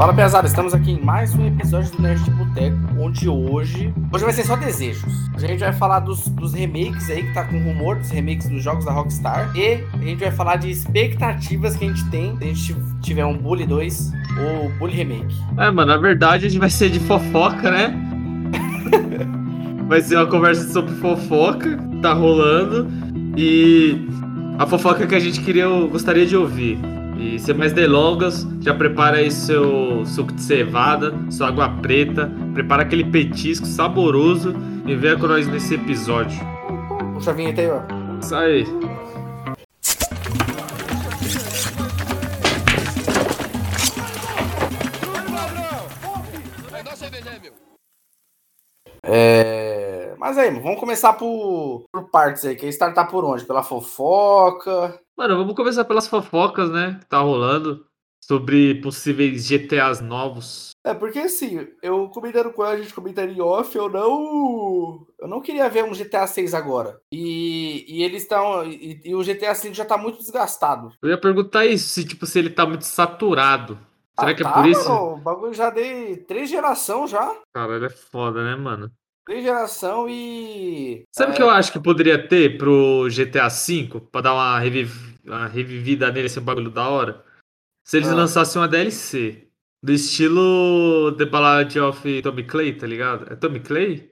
Fala, pesada, estamos aqui em mais um episódio do Nerd Boteco, onde hoje... Hoje vai ser só desejos. A gente vai falar dos, dos remakes aí, que tá com rumor dos remakes dos jogos da Rockstar. E a gente vai falar de expectativas que a gente tem se a gente tiver um Bully 2 ou Bully Remake. É, mano, na verdade a gente vai ser de fofoca, né? vai ser uma conversa sobre fofoca, tá rolando. E a fofoca que a gente queria, gostaria de ouvir. E sem mais delongas, já prepara aí seu suco de cevada, sua água preta, prepara aquele petisco saboroso e venha com nós nesse episódio. Puxa a vinheta aí, ó. Isso aí. É... Mas aí, vamos começar por, por partes aí. Quer startar por onde? Pela fofoca? Mano, vamos começar pelas fofocas, né? Que tá rolando sobre possíveis GTAs novos. É, porque assim, eu comentando com ela, a gente comentaria em off, eu não. Eu não queria ver um GTA 6 agora. E, e eles estão. E, e, o GTA 5 já tá muito desgastado. Eu ia perguntar isso, se, tipo, se ele tá muito saturado. Será ah, que é tá, por isso? Mano, o bagulho já dei três gerações já. Caralho, é foda, né, mano? Três geração e. Sabe o é... que eu acho que poderia ter pro GTA V? Pra dar uma, reviv... uma revivida nele, esse bagulho da hora? Se eles Ah. lançassem uma DLC. Do estilo The Ballad of Tommy Clay, tá ligado? É Tommy Clay?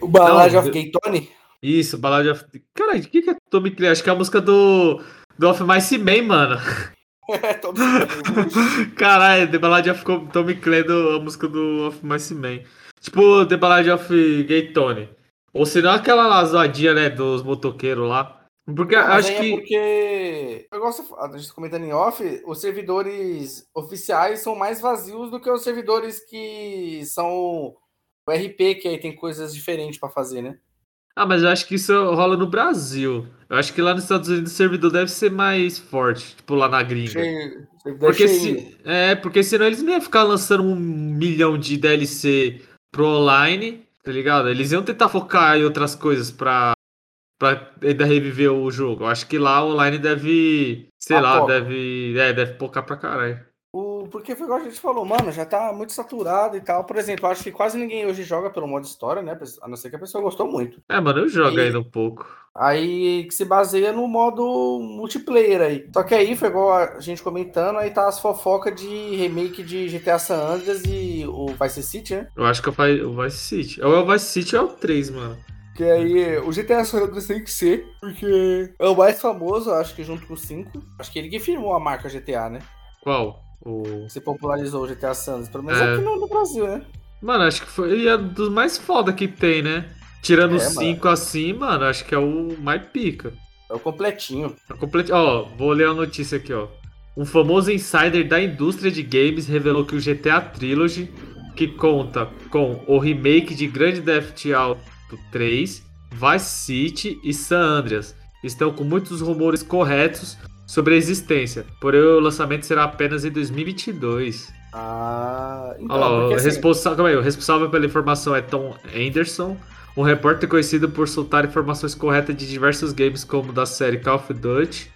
O Ballad Não, of Gay Tony? Isso, Ballad of. Caralho, o que, que é Tommy Clay? Acho que é a música do. Do Of Mice Man, mano. É, Caralho, The Ballad of Tommy Clay, do, a música do Of Mice Man. Tipo, The Ballad of Gay Tony. Ou se não, aquela lá zoadinha, né, dos motoqueiros lá. Porque mas acho aí que. É porque. Gosto, a gente comentando em off, os servidores oficiais são mais vazios do que os servidores que são o RP, que aí tem coisas diferentes pra fazer, né? Ah, mas eu acho que isso rola no Brasil. Eu acho que lá nos Estados Unidos o servidor deve ser mais forte, tipo lá na gringa. Cheio, Porque se, é, porque senão eles não iam ficar lançando um milhão de DLC pro online, tá ligado? Eles iam tentar focar em outras coisas pra, pra ainda reviver o jogo. Eu acho que lá o online deve, sei Ah, lá, deve, é, deve focar pra caralho. O, porque foi igual a gente falou, mano, já tá muito saturado e tal. Por exemplo, eu acho que quase ninguém hoje joga pelo modo história, né? A não ser que a pessoa gostou muito. É, mano, eu jogo E- ainda um pouco. Aí que se baseia no modo multiplayer aí. Só que aí foi igual a gente comentando, aí tá as fofocas de remake de GTA San Andreas e o Vice City, né? Eu acho que é o Vice City. Ou é o Vice City ou é o 3, mano. Que aí o GTA San Andreas tem que ser, porque é o mais famoso, acho que junto com o 5. Acho que ele que firmou a marca GTA, né? Qual? O... Se popularizou o GTA San Andreas, pelo menos É. aqui no, no Brasil, né? Mano, acho que foi ele é dos mais foda que tem, né? Tirando É, os 5 assim, mano, acho que é o mais pica. É o completinho. É complet... Ó, vou ler a notícia aqui, ó. Um famoso insider da indústria de games revelou que o GTA Trilogy, que conta com o remake de Grand Theft Auto 3, Vice City e San Andreas, estão com muitos rumores corretos sobre a existência, porém o lançamento será apenas em 2022. Ah, então, Olha lá, o, assim, responsável, calma aí, o responsável pela informação é Tom Anderson, um repórter conhecido por soltar informações corretas de diversos games, como da série Call of Duty.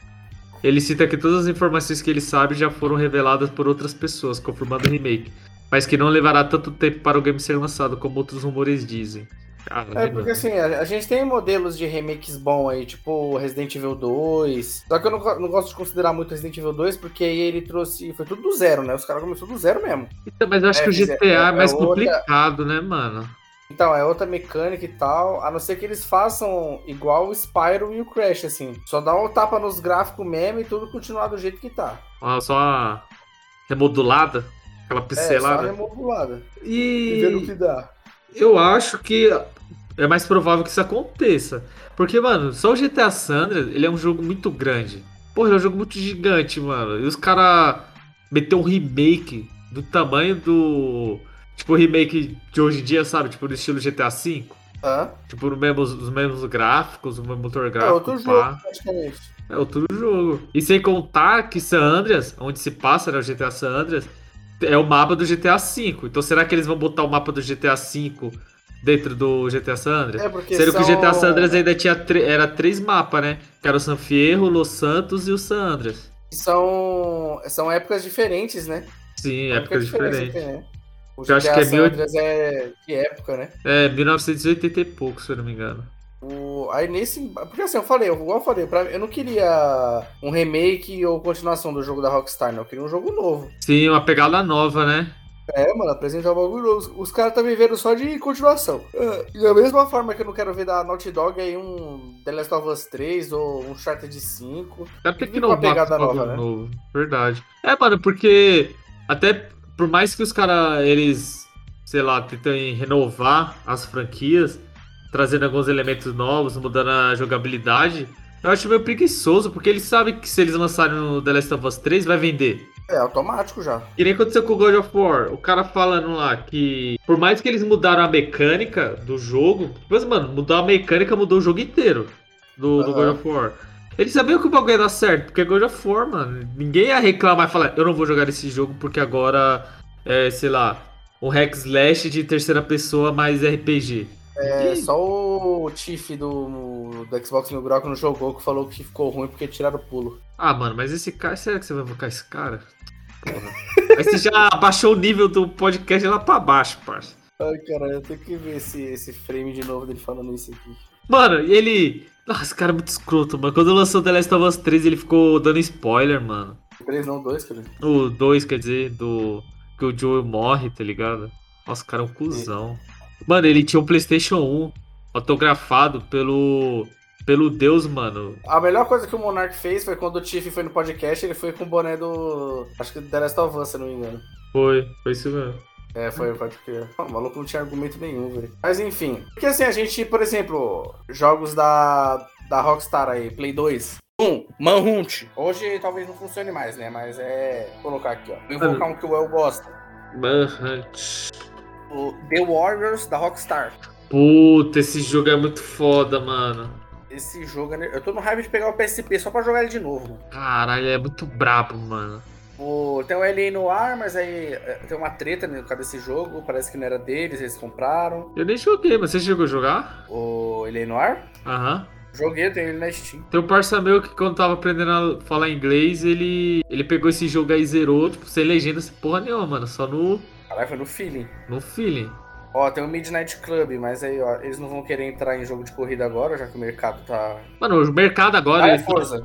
Ele cita que todas as informações que ele sabe já foram reveladas por outras pessoas, confirmando o remake, mas que não levará tanto tempo para o game ser lançado, como outros rumores dizem. Caralho, É porque mano. assim, a, a gente tem modelos de remakes bom aí, tipo Resident Evil 2. Só que eu não, não gosto de considerar muito Resident Evil 2, porque aí ele trouxe. Foi tudo do zero, né? Os caras começaram do zero mesmo. Então, mas eu acho É, que o é- GTA é, é mais outra- complicado, né, mano? Então, é outra mecânica e tal. A não ser que eles façam igual o Spyro e o Crash, assim. Só dá um tapa nos gráficos mesmo e tudo continuar do jeito que tá. Ó, Só remodulada, aquela É, só pincelada. remodulada. E ver o e que dá. Eu acho que é mais provável que isso aconteça. Porque, mano, só o GTA San Andreas, ele é um jogo muito grande. Porra, ele é um jogo muito gigante, mano. E os caras meter um remake do tamanho do. Tipo, o remake de hoje em dia, sabe? Tipo, no estilo GTA V. Hã? Tipo, no mesmo, os mesmos gráficos, o mesmo motor É gráfico. outro pá. jogo, praticamente. É outro jogo. E sem contar que San Andreas, onde se passa, né, o GTA San Andreas, é o mapa do GTA V. Então será que eles vão botar o mapa do GTA V dentro do GTA San Andreas? É, porque Sendo que o são- GTA San Andreas ainda tinha tre- era três mapas, né? Que era o San Fierro, Los Santos e o San Andreas. São, são épocas diferentes, né? Sim, A única época diferença diferente. que tem, né? O Eu acho GTA que é San mil- Andreas é de época, né? É, 1980 e pouco, se eu não me engano. O, aí nesse. Porque assim, eu falei, igual eu falei, pra, eu não queria um remake ou continuação do jogo da Rockstar, não. Eu queria um jogo novo. Sim, uma pegada nova, né? É, mano, apresentar um bagulho. Os, os caras estão vivendo só de continuação. É, e da mesma forma que eu não quero ver da Naughty Dog aí um The Last of Us 3 ou um Uncharted 5. Dá pra Fica que uma não pegada bota nova, né? novo. Verdade. É, mano, porque até por mais que os caras, eles, sei lá, tentem renovar as franquias, trazendo alguns elementos novos, mudando a jogabilidade, eu acho meio preguiçoso, porque eles sabem que se eles lançarem no The Last of Us 3, vai vender. É, automático já. Que nem aconteceu com o God of War. O cara falando lá que, por mais que eles mudaram a mecânica do jogo, mas, mano, mudou a mecânica, mudou o jogo inteiro do, do. God of War. Eles sabiam que o bagulho ia dar certo, porque é God of War, mano. Ninguém ia reclamar e falar, eu não vou jogar esse jogo porque agora é, sei lá, um hack slash de terceira pessoa mais RPG. É, só o Tiff do, do Xbox Mil Grau que não jogou, que falou que ficou ruim porque tiraram o pulo. Ah, mano, mas esse cara, será que você vai invocar esse cara? Porra. Aí você já abaixou o nível do podcast lá pra baixo, parça. Ai, caralho, eu tenho que ver esse, esse frame de novo dele falando isso aqui. Mano, e ele. Nossa, esse cara é muito escroto, mano. Quando lançou The Last of Us 3, ele ficou dando spoiler, mano. 3 não, 2, cara. O 2, quer dizer, do. Que o Joel morre, tá ligado? Nossa, o cara é um cuzão. Mano, ele tinha um PlayStation 1 autografado pelo. Pelo Deus, mano. A melhor coisa que o Monark fez foi quando o Tiff foi no podcast, ele foi com o boné do. Acho que do The Last of Us, se eu não me engano. Foi, foi isso mesmo. É, foi, pode crer. O maluco não tinha argumento nenhum, velho. Mas enfim. Porque assim, a gente, por exemplo, jogos da, da Rockstar aí, Play 2. Um, Manhunt. Hoje talvez não funcione mais, né? Mas é. Vou colocar aqui, ó. Vou invocar um que o El gosta. Manhunt. O The Warriors da Rockstar. Puta, esse jogo é muito foda, mano. Esse jogo, é- eu tô no hype de pegar o PSP só pra jogar ele de novo. mano. Caralho, é muito brabo, mano. O, tem o LA no ar, mas aí é, tem uma treta no caso desse jogo. Parece que não era deles, eles compraram. Eu nem joguei, mas você chegou a jogar? O LA no ar? Aham. Joguei, tenho ele na Steam. Tem um parça meu que quando tava aprendendo a falar inglês, ele, ele pegou esse jogo aí e zerou, tipo, sem legenda, sem porra nenhuma, mano. Só no, Caralho, foi no feeling. no feeling. Ó, tem o Midnight Club, mas aí, ó, eles não vão querer entrar em jogo de corrida agora, já que o mercado tá. Mano, o mercado agora. Ah, é Forza.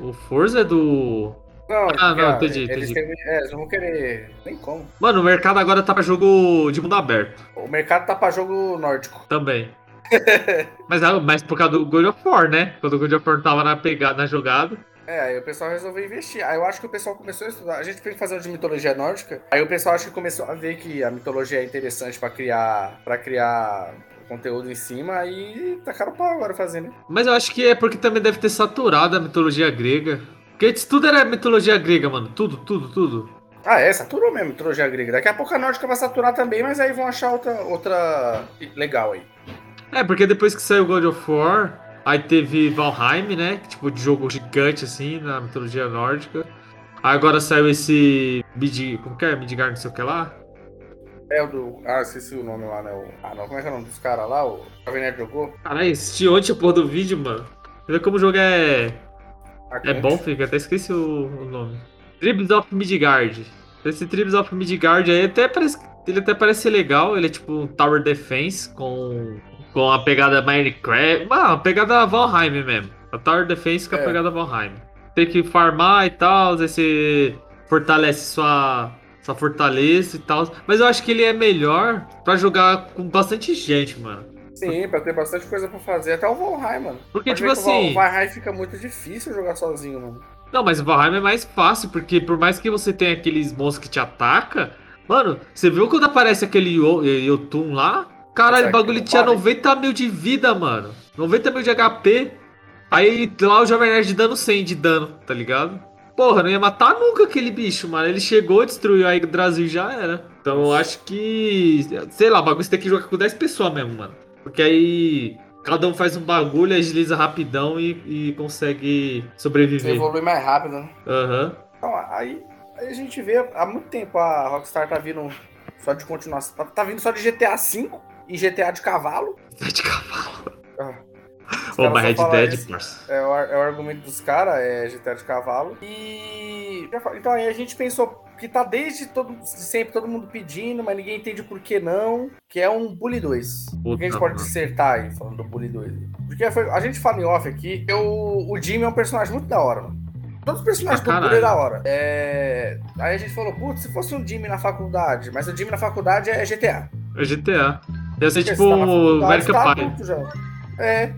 O Forza é do. Não, Ah, não, entendi, eles entendi. é, eles não vão querer. Nem como. Mano, o mercado agora tá pra jogo de mundo aberto O mercado tá pra jogo nórdico. também. mas, ah, mas por causa do God of War, né? Quando o God of War tava na pegada, na jogada. É, aí o pessoal resolveu investir. Aí eu acho que o pessoal começou a estudar. A gente tem que fazer um de mitologia nórdica. Aí o pessoal acho que começou a ver que a mitologia é interessante pra criar. para criar conteúdo em cima e tacaram pau agora fazendo. Mas eu acho que é porque também deve ter saturado a mitologia grega. Porque antes tudo era mitologia grega, mano. Tudo, tudo, tudo. Ah, é, saturou mesmo mitologia grega. Daqui a pouco a nórdica vai saturar também, mas aí vão achar outra, outra legal aí. É, porque depois que saiu God of War, aí teve Valheim, né? Tipo, de jogo gigante, assim, na mitologia nórdica. Aí agora saiu esse Mid... Como que é? Midgard, não sei o que lá? É o do. Ah, esqueci o nome lá, né? O... Ah, não, como é que é o nome dos caras lá? O Nerd jogou? Caralho, assisti ontem a porra do vídeo, mano. Você vê como o jogo é... É bom, fica. Até esqueci o, o nome. Tribes of Midgard. Esse Tribes of Midgard aí até parece... Ele até parece ser legal. Ele é tipo um Tower Defense com... Com a pegada Minecraft. Mano, a pegada Valheim mesmo. A Tower Defense com a É. pegada Valheim. Tem que farmar e tal. Você fortalece sua... Sua fortaleza e tal. Mas eu acho que ele é melhor pra jogar com bastante gente, mano. Sim, pra ter bastante coisa pra fazer. Até o Valheim, mano. Porque, tipo assim. O Valheim fica muito difícil jogar sozinho, mano. Não, mas o Valheim é mais fácil, porque por mais que você tenha aqueles monstros que te atacam, mano, você viu quando aparece aquele Yo- Yotun lá? Caralho, o bagulho tinha vale? 90 mil de vida, mano. 90 mil de HP. Aí lá o Jovem Nerd dando 100 de dano, tá ligado? Porra, não ia matar nunca aquele bicho, mano. Ele chegou, destruiu a Yggdrasil e já era. Então eu acho que. Sei lá, o bagulho você tem que jogar com 10 pessoas mesmo, mano. Porque aí. Cada um faz um bagulho, agiliza rapidão e, e consegue Você sobreviver. evolui mais rápido, né? Aham. Então, aí, aí a gente vê, há muito tempo a Rockstar tá vindo só de continuação. Tá, tá vindo só de GTA V e GTA de cavalo. Pé de cavalo. Ah, Ô, mas Red Dead, parça. É o, é o argumento dos caras, é GTA de cavalo. E Então aí a gente pensou que tá desde todo, sempre todo mundo pedindo, mas ninguém entende por que não, que é um Bully 2. o que a gente pode dissertar aí, falando do Bully 2? Porque foi, a gente fala em off aqui, o, o Jimmy é um personagem muito da hora, mano. Todos os personagens ah, do Bully é da hora. É... Aí a gente falou, putz, se fosse um Jimmy na faculdade, mas o Jimmy na faculdade é GTA. É GTA. Ia ser tipo o American tá Pie. É,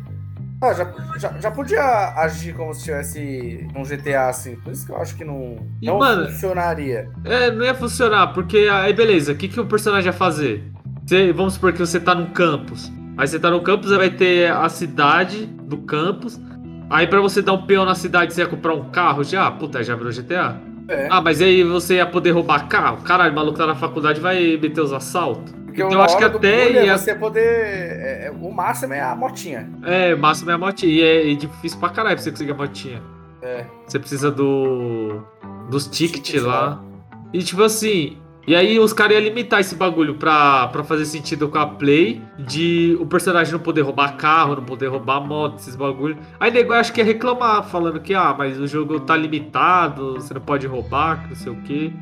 ah, já, já, já, podia agir como se tivesse um GTA assim. Por isso que eu acho que não, e, não mano, funcionaria. É, não ia funcionar, porque aí beleza, o que, que o personagem ia fazer? Você, vamos supor que você tá num campus. Aí você tá no campus, aí vai ter a cidade do campus. Aí pra você dar um peão na cidade, você ia comprar um carro já? Puta, já virou GTA. É. Ah, mas aí você ia poder roubar carro? Caralho, o maluco tá na faculdade vai meter os assaltos. Porque então, eu acho que até ia... você poder. É, é, o máximo é a motinha. É, o máximo é a motinha. E é, é difícil pra caralho pra você conseguir a motinha. É. Você precisa do. dos tickets lá. lá. E tipo assim. E aí os caras iam limitar esse bagulho pra, pra fazer sentido com a play de o personagem não poder roubar carro, não poder roubar moto, esses bagulho. Aí nego acho que ia reclamar, falando que, ah, mas o jogo tá limitado, você não pode roubar, não sei o quê.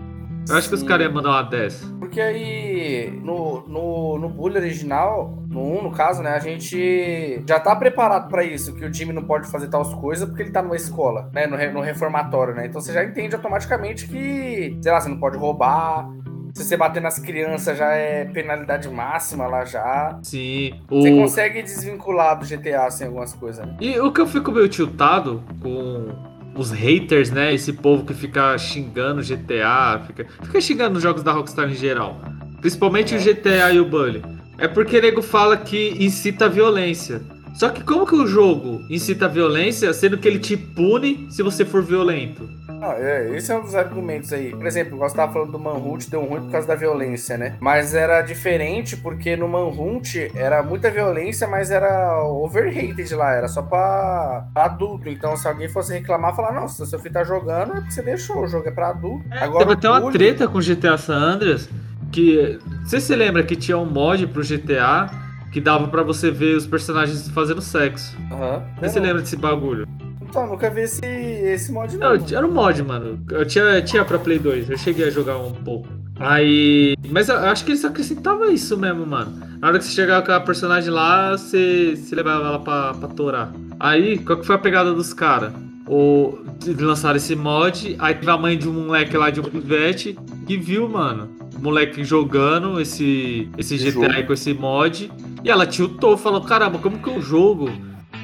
Eu acho Sim. que os caras iam mandar uma dessa. Porque aí, no, no, no Bully original, no 1, no caso, né, a gente já tá preparado para isso, que o Jimmy não pode fazer tais coisas porque ele tá numa escola, né, no, no reformatório, né? Então você já entende automaticamente que, sei lá, você não pode roubar, se você bater nas crianças já é penalidade máxima lá já. Sim. O... Você consegue desvincular do GTA assim algumas coisas. Né? E o que eu fico meio tiltado com os haters, né? Esse povo que fica xingando GTA, fica, fica xingando os jogos da Rockstar em geral. Principalmente é. o GTA e o Bully. É porque o nego fala que incita violência. Só que como que o jogo incita violência, sendo que ele te pune se você for violento? Ah, é, esse é um dos argumentos aí. Por exemplo, igual você tava falando do Manhunt, deu ruim por causa da violência, né? Mas era diferente porque no Manhunt era muita violência, mas era overrated lá, era só pra, pra adulto. Então, se alguém fosse reclamar, falar, não, se seu filho tá jogando, é porque você deixou, o jogo é pra adulto. É, Agora, teve até uma treta com GTA San Andreas, que. Sei se você lembra que tinha um mod pro GTA que dava para você ver os personagens fazendo sexo. Aham. Uhum. Você lembra desse bagulho? Então, nunca vi esse, esse mod não. não. Era um mod, mano. Eu tinha, tinha pra Play 2, eu cheguei a jogar um pouco. Aí. Mas eu acho que eles acrescentavam isso mesmo, mano. Na hora que você chegava com a personagem lá, você, você levava ela pra, pra torar. Aí, qual que foi a pegada dos caras? Ou lançaram esse mod, aí teve a mãe de um moleque lá de um pivete que viu, mano, o moleque jogando esse, esse GTA com esse mod. E ela tiltou, falou: caramba, como que o jogo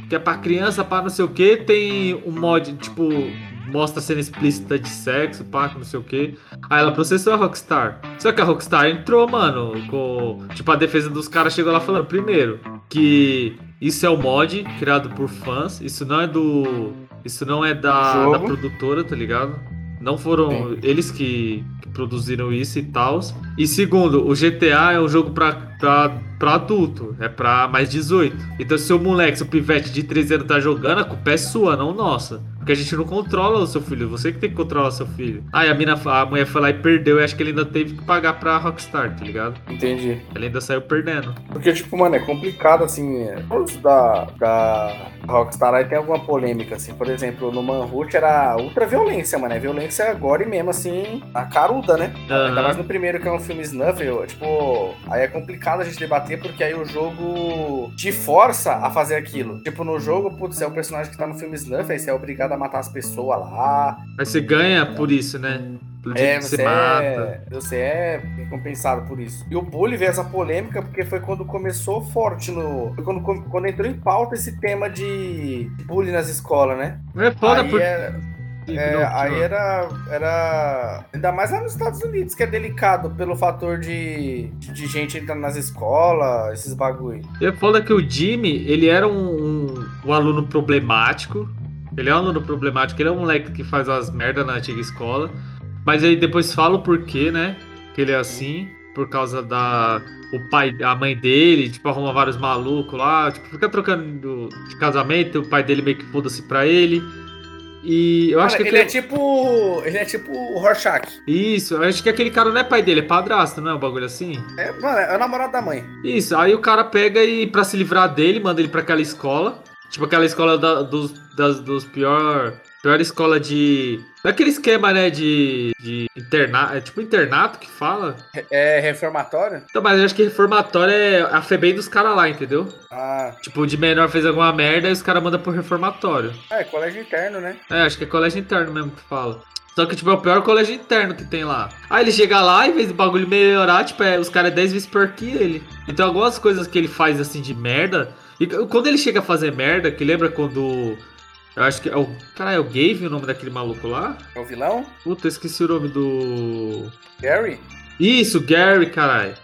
que é pra criança, pra não sei o que, tem um mod, tipo, mostra cena explícita de sexo, pá, não sei o que. Aí ela processou a Rockstar. Só que a Rockstar entrou, mano, com. Tipo, a defesa dos caras chegou lá falando, primeiro, que isso é o mod criado por fãs, isso não é do. Isso não é da, da produtora, tá ligado? Não foram Sim. eles que, que, produziram isso e tal. E segundo, o GTA é um jogo pra, pra, pra adulto, é pra mais 18. Então se o moleque, se o pivete de 13 anos tá jogando, a culpa é sua, não nossa. Porque a gente não controla o seu filho, você que tem que controlar o seu filho. Aí a, mina, a mulher foi lá e perdeu, e acho que ele ainda teve que pagar pra Rockstar, tá ligado? Entendi. Ele ainda saiu perdendo. Porque, tipo, mano, é complicado, assim, todos da, da Rockstar aí tem alguma polêmica, assim. Por exemplo, no Manhunt era ultra violência, mano. É violência agora e mesmo, assim, a caruda, né? Uhum. Ainda mais no primeiro, que é um filme snuffle, tipo, aí é complicado a gente debater, porque aí o jogo te força a fazer aquilo. Tipo, no jogo, putz, é o personagem que tá no filme snuff, aí você é obrigado a matar as pessoas lá. Mas você ganha por isso, né? É, você, é, você é recompensado por isso. E o Bully veio essa polêmica porque foi quando começou forte no. Foi quando, quando entrou em pauta esse tema de bullying nas escolas, né? É foda, aí por... é, é, aí era, era. Ainda mais lá nos Estados Unidos, que é delicado pelo fator de, de gente entrando nas escolas, esses bagulho. E é foda que o Jimmy, ele era um, um, um aluno problemático, ele é um aluno problemático, ele é um moleque que faz as merdas na antiga escola. Mas aí depois fala o porquê, né? Que ele é assim, por causa da. O pai, a mãe dele, tipo, arruma vários malucos lá, tipo, fica trocando de casamento, o pai dele meio que foda-se pra ele. E eu acho que. Ele é tipo. Ele é tipo o Rorschach. Isso, eu acho que aquele cara não é pai dele, é padrasto, não é um bagulho assim? É, mano, é o namorado da mãe. Isso, aí o cara pega e, pra se livrar dele, manda ele pra aquela escola. Tipo aquela escola da, dos, das, dos pior pior escola de. Daquele esquema, né? De. de internato. É tipo internato que fala. É reformatório? Então, mas eu acho que reformatório é a FEBEM dos caras lá, entendeu? Ah, Tipo, de menor fez alguma merda e os caras mandam pro reformatório. é colégio interno, né? É, acho que é colégio interno mesmo que fala. Só que, tipo, é o pior colégio interno que tem lá. Aí ele chega lá e, em vez do bagulho melhorar, tipo, é, os caras é 10 vezes pior que ele. Então, algumas coisas que ele faz, assim, de merda. E quando ele chega a fazer merda, que lembra quando. Eu acho que é o. Caralho, é o Gave o nome daquele maluco lá? É o vilão? Puta, eu esqueci o nome do. Gary? Isso, Gary, caralho.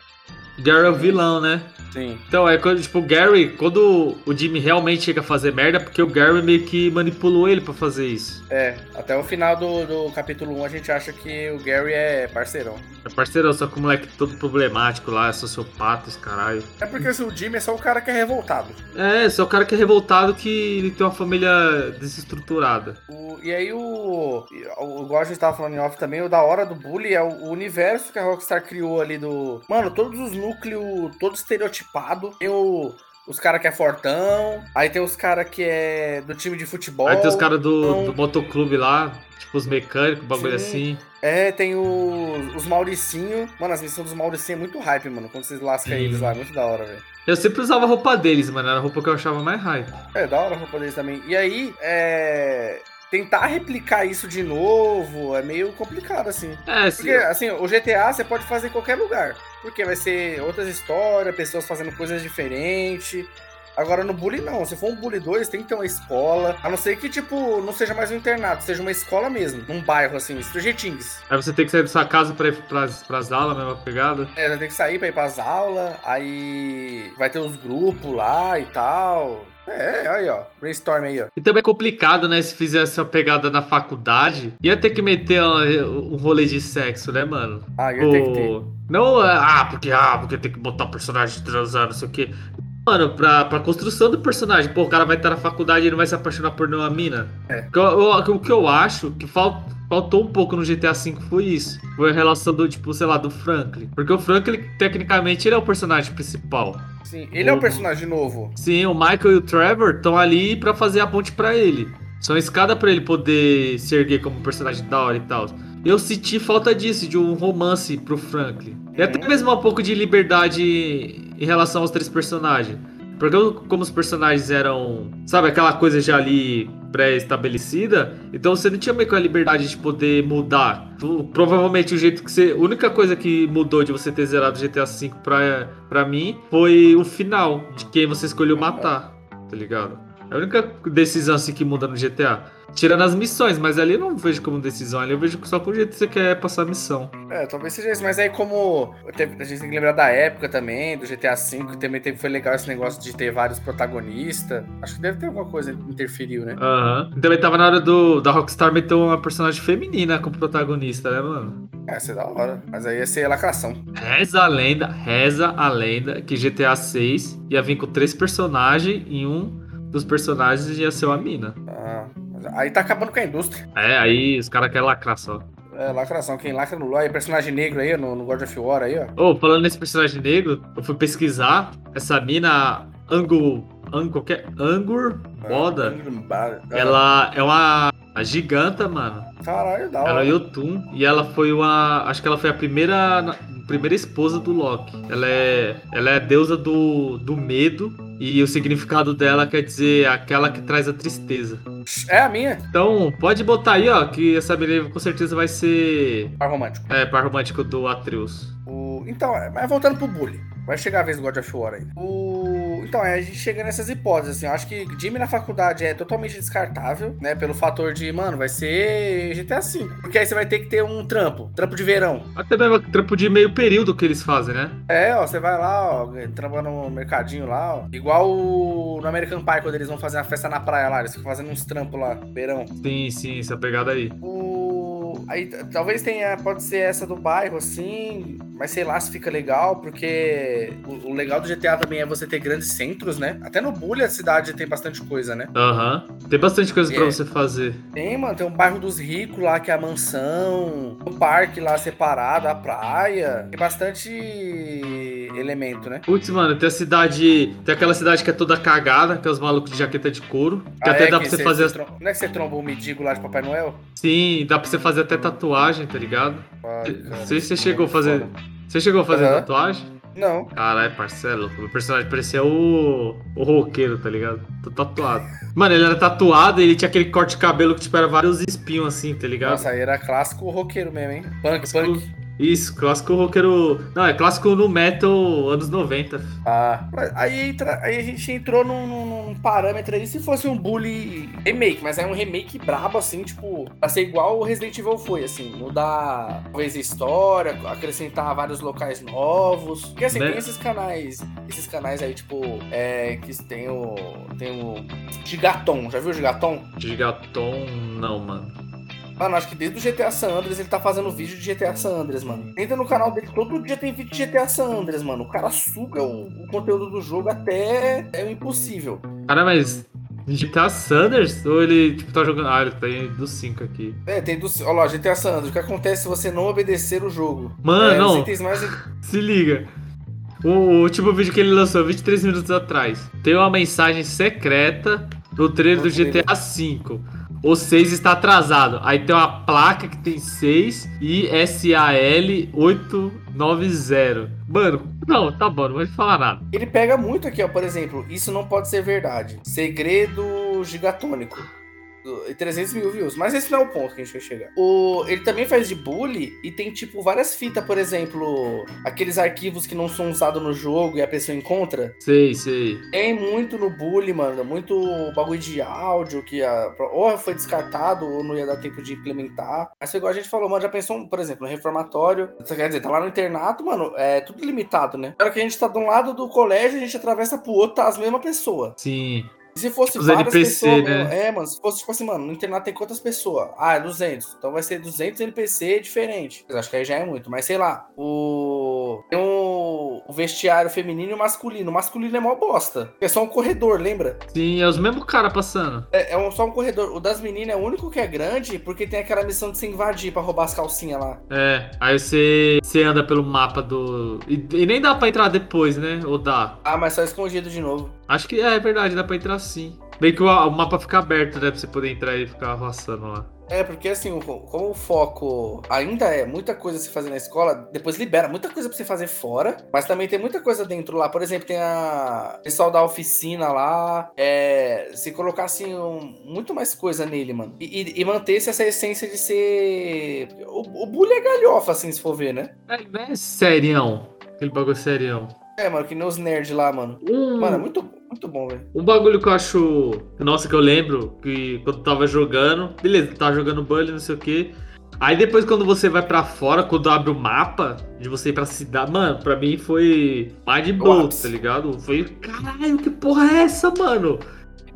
Gary é o vilão, né? Sim. Então, é quando, tipo, o Gary, quando o Jimmy realmente chega a fazer merda, é porque o Gary meio que manipulou ele pra fazer isso. É, até o final do, do capítulo 1 a gente acha que o Gary é parceirão. É parceirão, só que o moleque todo problemático lá, é sociopata, esse caralho. É porque o Jimmy é só o cara que é revoltado. É, só o cara que é revoltado que ele tem uma família desestruturada. O- e aí o, o. Igual a gente tava falando em off também, o da hora do bully é o, o universo que a Rockstar criou ali do. Mano, todos os núcleos, todo estereotipado. Tem o. Os caras que é fortão, aí tem os caras que é do time de futebol. Aí tem os caras do, não. do motoclube lá, tipo os mecânicos, bagulho Sim. assim. É, tem os, os Mauricinho. Mano, as missões dos Mauricinho é muito hype, mano. Quando vocês lascam Sim. eles lá, é muito da hora, velho. Eu sempre usava a roupa deles, mano, era a roupa que eu achava mais hype. É, da hora a roupa deles também. E aí, é. Tentar replicar isso de novo é meio complicado, assim. É, Porque, assim, o GTA você pode fazer em qualquer lugar. Porque vai ser outras histórias, pessoas fazendo coisas diferentes. Agora no Bully não, se for um Bully 2, tem que ter uma escola. A não ser que, tipo, não seja mais um internato, seja uma escola mesmo. Num bairro, assim, Stranger Things. aí você tem que sair da sua casa pra ir pras, pras aulas, mesma pegada. É, vai ter que sair pra ir pras aulas, aí vai ter os grupos lá e tal. É, aí, ó. Brainstorm aí, ó. E também é complicado, né? Se fizesse uma pegada na faculdade, ia ter que meter um, um rolê de sexo, né, mano? Ah, ia ter que ter. O- Não, é, ah, porque, ah, porque tem que botar o personagem transando, não sei o quê. Mano, pra, pra construção do personagem, pô, o cara vai estar na faculdade e ele não vai se apaixonar por nenhuma mina. É. O que eu- eu- O que eu acho que fal- faltou um pouco no GTA V foi isso. Foi a relação do, tipo, sei lá, do Franklin. Porque o Franklin, tecnicamente, ele é o personagem principal. Sim, ele é um Uhum. personagem novo. Sim, o Michael e o Trevor estão ali pra fazer a ponte pra ele. São escada pra ele poder se erguer como personagem da hora e tal. Eu senti falta disso, de um romance pro Franklin. E até Uhum. mesmo um pouco de liberdade em relação aos três personagens. Porque como os personagens eram, sabe, aquela coisa já ali pré-estabelecida, então você não tinha meio que a liberdade de poder mudar. Provavelmente o jeito que você. A única coisa que mudou de você ter zerado GTA V pra, pra mim foi o final, de quem você escolheu matar, tá ligado? É a única decisão assim que muda no GTA. Tirando as missões, mas ali eu não vejo como decisão, ali eu vejo só com o jeito que você quer passar a missão. É, talvez seja isso, mas aí como a gente tem que lembrar da época também, do GTA V, também teve, foi legal esse negócio de ter vários protagonistas. Acho que deve ter alguma coisa que interferiu, né? Aham. E Também tava na hora do, da Rockstar meter uma personagem feminina como protagonista, né, mano? É, ia ser da hora. Mas aí ia ser lacração. Reza a lenda, reza a lenda que GTA 6 ia vir com três personagens e um dos personagens ia ser uma mina. Ah, aí tá acabando com a indústria. É, aí os caras querem lacrar só. É, lacração. Quem lacra no LoL personagem negro aí, no, no God of War aí, ó. Ô, falando nesse personagem negro, eu fui pesquisar essa mina Angu. Angu, qualquer. Angur Boda. Ah, Ela é uma giganta, mano. Caralho, da Ela hora. é Yotun e ela foi uma. Acho que ela foi a primeira. Primeira esposa do Loki. Ela é. Ela é a deusa do, do medo. E o significado dela quer dizer aquela que traz a tristeza. É a minha. Então, pode botar aí, ó, que essa menina com certeza vai ser. Par romântico. É, par romântico do Atreus. O... Então, é, mas voltando pro bully. Vai chegar a vez do God of War aí. O... Então, é, a gente chega nessas hipóteses, assim. Eu acho que Jimmy na faculdade é totalmente descartável, né? Pelo fator de, mano, vai ser GTA V. Porque aí você vai ter que ter um trampo. Trampo de verão. Até mesmo trampo de meio período que eles fazem, né? É, ó, você vai lá, ó, trampa no mercadinho lá, ó. Igual o- no American Pie, quando eles vão fazer uma festa na praia lá. Eles ficam fazendo uns trampos lá, verão. Sim, sim, essa pegada aí. O... Aí talvez tenha, pode ser essa do bairro, assim, mas sei lá se fica legal, porque o, o legal do GTA também é você ter grandes centros, né? Até no Bully a cidade tem bastante coisa, né? Aham. Tem bastante coisa pra É. você fazer. Tem, mano, tem um bairro dos ricos lá, que é a mansão, um parque lá separado, a praia. Tem bastante elemento, né? Putz, mano, tem a cidade. Tem aquela cidade que é toda cagada, que é os malucos de jaqueta de couro. Que Ah, até é dá que pra você fazer. as- trom- Não é que você tromba o mendigo lá de Papai Noel? Sim, dá pra você fazer até tatuagem, tá ligado? Ai, Não cara, sei se você chegou a fazer. foda. Você chegou a fazer Aham. tatuagem? Não. Caralho, parcelo. O personagem parecia o. o roqueiro, tá ligado? Tô tatuado. Mano, ele era tatuado e ele tinha aquele corte de cabelo que tipo era vários espinhos assim, tá ligado? Nossa, aí era clássico roqueiro mesmo, hein? Punk, punk. Isso, clássico roqueiro. Não, é clássico no metal anos 90. Ah, aí, entra, aí a gente entrou num, num- num parâmetro aí, se fosse um bully remake, mas é um remake brabo, assim, tipo, pra ser igual o Resident Evil foi, assim, mudar talvez a história, acrescentar vários locais novos. Porque assim, Né? tem esses canais, esses canais aí, tipo, é, que tem o. Tem o. Gigaton, já viu o Gigaton? Gigaton, não, mano. Mano, acho que desde o GTA San Andreas ele tá fazendo vídeo de GTA San Andreas, mano. Entra no canal dele, todo dia tem vídeo de GTA San Andreas, mano. O cara suga o, o conteúdo do jogo até é o impossível. Cara, mas. GTA Sanders? Ou ele, tipo, tá jogando. Ah, ele tá aí do 5 aqui. É, tem do. Olha lá, GTA San Andreas. O que acontece se você não obedecer o jogo? Mano, é, não. mais. Se liga. O, último vídeo que ele lançou, 23 minutos atrás, tem uma mensagem secreta no trailer do. GTA V. O 6 está atrasado. Aí tem uma placa que tem 6 e SAL 890. Mano, não, tá bom, não vou te falar nada. Ele pega muito aqui, ó. Por exemplo, isso não pode ser verdade. Segredo gigatônico. E 300 mil views. Mas esse não é o ponto que a gente vai chegar. O, ele também faz de bully e tem, tipo, várias fitas, por exemplo, aqueles arquivos que não são usados no jogo e a pessoa encontra. Sei, sei. Tem muito no bully, mano. Muito bagulho de áudio que a, ou foi descartado ou não ia dar tempo de implementar. Mas foi igual a gente falou, mano. Já pensou, por exemplo, no reformatório. Você quer dizer, tá lá no internato, mano. É tudo limitado, né? Na hora que a gente tá de um lado do colégio, a gente atravessa pro outro, tá as mesmas pessoas. Sim. E se fosse Os várias NPC, pessoas, né? é, mano, se fosse tipo assim, mano, no internato tem quantas pessoas? Ah, é 200. Então vai ser 200 NPC diferente. Eu acho que aí já é muito, mas sei lá. O tem o, o vestiário feminino e o masculino. O masculino é mó bosta. É só um corredor, lembra? Sim, é os mesmos caras passando. É, é um- só um corredor. O das meninas é o único que é grande porque tem aquela missão de se invadir pra roubar as calcinhas lá. É, aí você, você anda pelo mapa do. E, e nem dá pra entrar depois, né? Ou dá? Ah, mas só escondido de novo. Acho que é, é verdade, dá pra entrar sim. Bem que o, o mapa fica aberto, né? Pra você poder entrar e ficar roçando lá. É, porque assim, como o foco ainda é muita coisa a se fazer na escola, depois libera muita coisa pra você fazer fora, mas também tem muita coisa dentro lá. Por exemplo, tem a o pessoal da oficina lá. É, se colocar assim, um- muito mais coisa nele, mano. E, e, e manter-se essa essência de ser. O, o bullying é galhofa, assim, se for ver, né? É, é serião. Aquele bagulho serião. É, mano, que nem os nerds lá, mano. Um, Mano, é muito, muito bom, velho. um bagulho que eu acho. Nossa, que eu lembro que quando tava jogando. Beleza, tava jogando Bully, não sei o que. Aí depois quando você vai pra fora, quando abre o mapa de você ir pra cidade, mano, pra mim foi mind blow, ápice. tá ligado? Foi, caralho, que porra é essa, mano?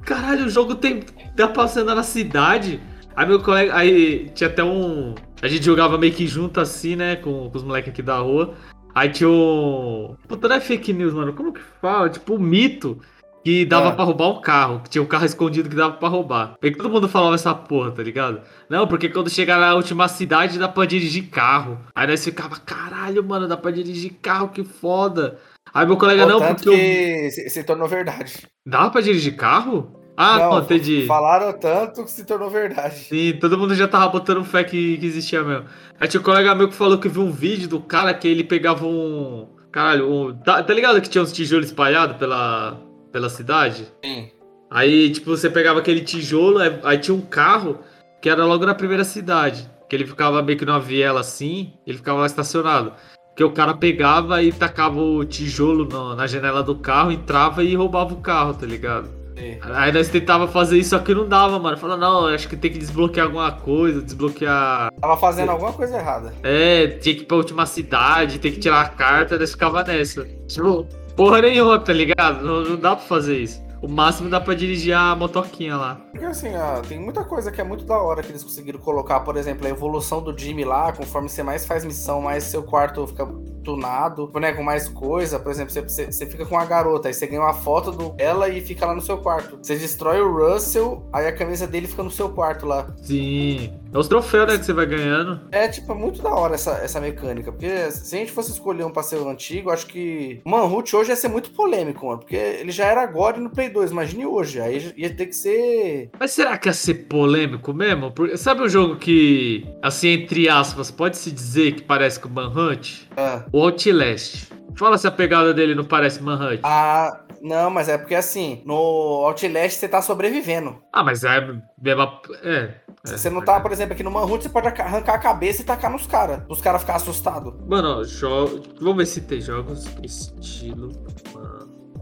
Caralho, o jogo tem tá passando na cidade. Aí meu colega, aí tinha até um, a gente jogava meio que junto assim, né, com, com os moleques aqui da rua. Aí tinha um, puta, não é fake news, mano, como que fala? Tipo, um mito que dava Ah. pra roubar um carro, que tinha um carro escondido que dava pra roubar. E todo mundo falava essa porra, tá ligado? Não, porque quando chegar na última cidade dá pra dirigir carro. Aí nós ficava, caralho, mano, dá pra dirigir carro, que foda. Aí meu colega, não, porque eu... que se, se tornou verdade. Dá pra dirigir carro? Ah, não, entendi. Falaram tanto que se tornou verdade. Sim, todo mundo já tava botando fé que, que existia mesmo. Aí tinha um colega meu que falou que viu um vídeo do cara que ele pegava um. Caralho, um. Tá, tá ligado que tinha uns tijolos espalhados pela, pela cidade? Sim. Aí, tipo, você pegava aquele tijolo, aí, tinha um carro que era logo na primeira cidade. Que ele ficava meio que numa viela assim, ele ficava lá estacionado. Que o cara pegava e tacava o tijolo no- na janela do carro, entrava e roubava o carro, tá ligado? Sim. Aí nós tentava fazer isso, só que não dava, mano. Falou, não, acho que tem que desbloquear alguma coisa, desbloquear. Tava fazendo alguma coisa errada. É, tinha que ir pra última cidade, tem que tirar a carta, nós ficava nessa. Tipo, porra nenhuma, tá ligado? Não, não dá pra fazer isso. O máximo dá pra dirigir a motoquinha lá. Porque assim, ó, tem muita coisa que é muito da hora que eles conseguiram colocar, por exemplo, a evolução do Jimmy lá, conforme você mais faz missão, mais seu quarto fica tunado, né, com mais coisa. Por exemplo, você, você, você fica com a garota, aí você ganha uma foto dela e fica lá no seu quarto. Você destrói o Russell, aí a camisa dele fica no seu quarto lá. Sim. É os troféus, né, que você vai ganhando. É, tipo, é muito da hora essa, essa mecânica. Porque se a gente fosse escolher um passeio antigo, acho que o Manhunt hoje ia ser muito polêmico, mano. Porque ele já era agora no Play 2, imagine hoje. Aí ia ter que ser. Mas será que ia ser polêmico mesmo? Porque, sabe um jogo que, assim, entre aspas, pode-se dizer que parece com o Manhunt? É. O Outlast. Fala se a pegada dele não parece Manhunt. Ah, não, mas é porque assim, no Outlast você tá sobrevivendo. Ah, mas é mesma. É. Se você não tá, por exemplo, aqui no Manhunt, você pode arrancar a cabeça e tacar nos caras. Os caras ficar assustados. Mano, ó, jo... vamos ver se tem jogos estilo.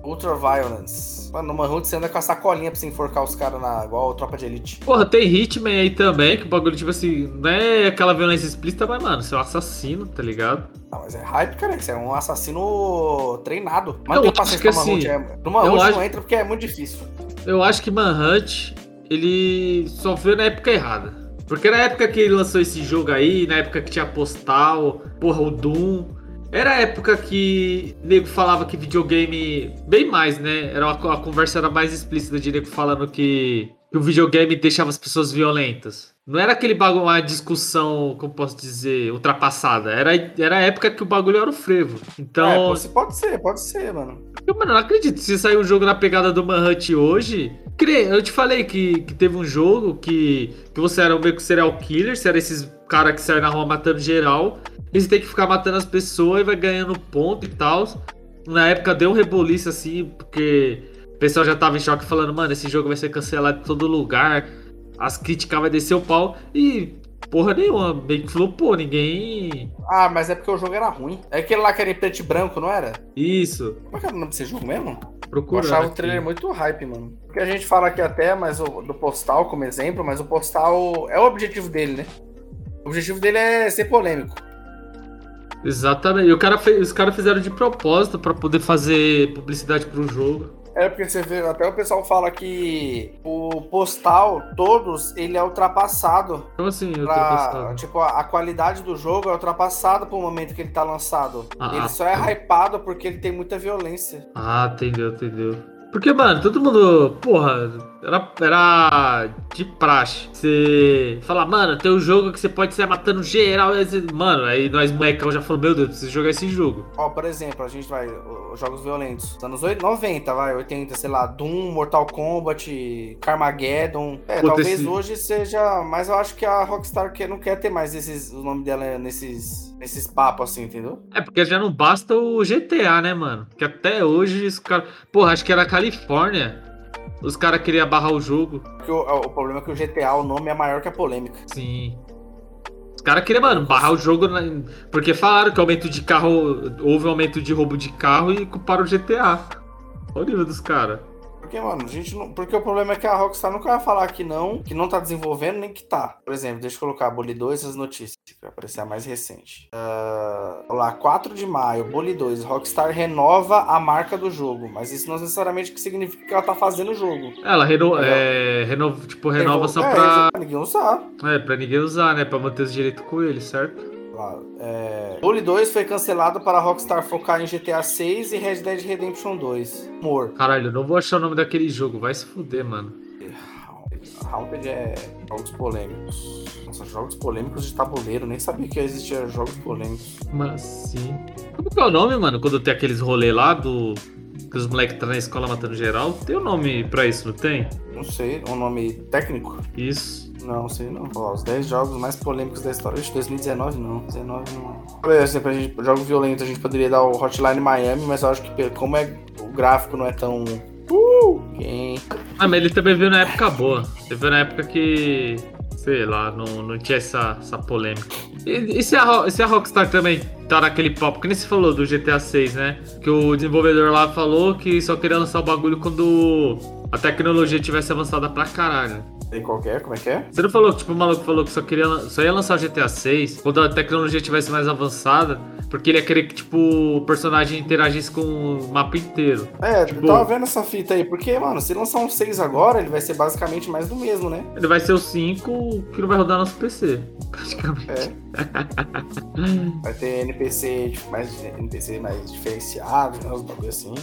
Mano. Ultra Violence. Mano, no Manhunt você anda com a sacolinha pra você enforcar os caras na... igual Tropa de Elite. Porra, tem Hitman aí também, que o bagulho, tipo assim, não é aquela violência explícita, mas, mano, você é um assassino, tá ligado? Não, mas é hype, cara. Você é um assassino treinado. Mas Eu tem acho paciência que pra Manhunt. assim, É... No Manhunt eu não acho- entra porque é muito difícil. Eu acho que Manhunt, ele só veio na época errada. Porque na época que ele lançou esse jogo aí, na época que tinha Postal, porra, o Doom. Era a época que nego falava que videogame. Bem mais, né? Era uma, a conversa era mais explícita de nego falando que, que o videogame deixava as pessoas violentas. Não era aquele bagulho, uma discussão, como posso dizer, ultrapassada. Era, era a época que o bagulho era o frevo. Então. É, pode, ser, pode ser, mano. Eu, mano, não acredito. Se sair um jogo na pegada do Manhunt hoje. Eu te falei que, que teve um jogo que, que você era um meio que serial killer, você era esses caras que saem na rua matando geral. E você tem que ficar matando as pessoas e vai ganhando ponto e tal. Na época deu um reboliço assim, porque o pessoal já tava em choque falando, mano, esse jogo vai ser cancelado em todo lugar. As críticas vai descer o pau. E porra nenhuma, meio que flopou, ninguém. Ah, mas é porque o jogo era ruim. É aquele lá que era em preto e branco, não era? Isso. Como é que era o nome desse jogo mesmo? Eu Procurando. achava o aqui. trailer muito hype, mano. Porque a gente fala aqui até mas o, do Postal como exemplo, mas o Postal é o objetivo dele, né? O objetivo dele é ser polêmico. Exatamente. E o cara fez, os caras fizeram de propósito pra poder fazer publicidade pro jogo. É porque você vê, até o pessoal fala que o Postal, todos, ele é ultrapassado. Então assim, tô Pra, pensando. tipo, a, a qualidade do jogo é ultrapassada pro momento que ele tá lançado. Ah, ele ah, só é ah. hypado porque ele tem muita violência. Ah, entendeu, entendeu. Porque, mano, todo mundo. Porra, era, era de praxe. Você fala, mano, tem um jogo que você pode sair matando geral. Mano, aí nós molecão já falou, meu Deus, preciso jogar esse jogo. Ó, por exemplo, a gente vai. Os jogos violentos. Anos 80, 90, vai, 80, sei lá, Doom, Mortal Kombat, Carmageddon. É, Puta, talvez esse- hoje seja. Mas eu acho que a Rockstar quer, não quer ter mais esses, o nome dela é nesses, nesses papos assim, entendeu? É porque já não basta o GTA, né, mano? Que até hoje os caras. Porra, acho que era Califórnia. Os caras queriam barrar o jogo. O, o problema é que o GTA, o nome é maior que a polêmica. Sim. Os caras queriam, mano, barrar o jogo. na- Porque falaram que aumento de carro. Houve um aumento de roubo de carro e culparam o GTA. Olha o nível dos caras. Porque, mano, a gente não. Porque o problema é que a Rockstar nunca vai falar que não, que não tá desenvolvendo, nem que tá. Por exemplo, deixa eu colocar Bully 2 as notícias, que vai aparecer a mais recente. Olha lá, 4 de maio, Bully 2. Rockstar renova a marca do jogo. Mas isso não necessariamente significa que ela tá fazendo o jogo. Ela reno, é, renova, tipo, renova só é, pra, pra ninguém usar. é, pra ninguém usar, né? Pra manter os direitos com ele, certo? Lá, é... Bully 2 foi cancelado para a Rockstar focar em GTA 6 e Red Dead Redemption 2. Amor. Caralho, eu não vou achar o nome daquele jogo. Vai se fuder, mano. Haunted é jogos polêmicos. Nossa, jogos polêmicos de tabuleiro. Nem sabia que existia jogos polêmicos. Mas sim. Como que é o nome, mano? Quando tem aqueles rolê lá do. Que os moleques tá na escola matando geral. Tem um nome pra isso, não tem? Não sei, um nome técnico? Isso. Não, sei não. Ó, os 10 jogos mais polêmicos da história. Ixi, 2019 não. 19 não. Por exemplo, a gente, jogo violento, a gente poderia dar o Hotline Miami, mas eu acho que como é, o gráfico não é tão. Uh! Quem? Ah, mas ele também veio na época boa. Ele veio na época que. Sei lá, não, não tinha essa, essa polêmica. E, e se, a, se a Rockstar também tá naquele papo, que nem você falou do GTA 6, né? Que o desenvolvedor lá falou que só queria lançar o bagulho quando a tecnologia tivesse avançada pra caralho. Sei qual que é, como é que é? Você não falou tipo, o maluco falou que só, queria, só ia lançar o GTA 6 quando a tecnologia tivesse mais avançada, porque ele ia querer que tipo, o personagem interagisse com o mapa inteiro. É, Tipo- eu tava vendo essa fita aí, porque, mano, se lançar um 6 agora, ele vai ser basicamente mais do mesmo, né? Ele vai ser o 5 que não vai rodar no nosso PC, praticamente. É. Vai ter NPC, tipo, mais, NPC mais diferenciado, né? Os bagulho assim.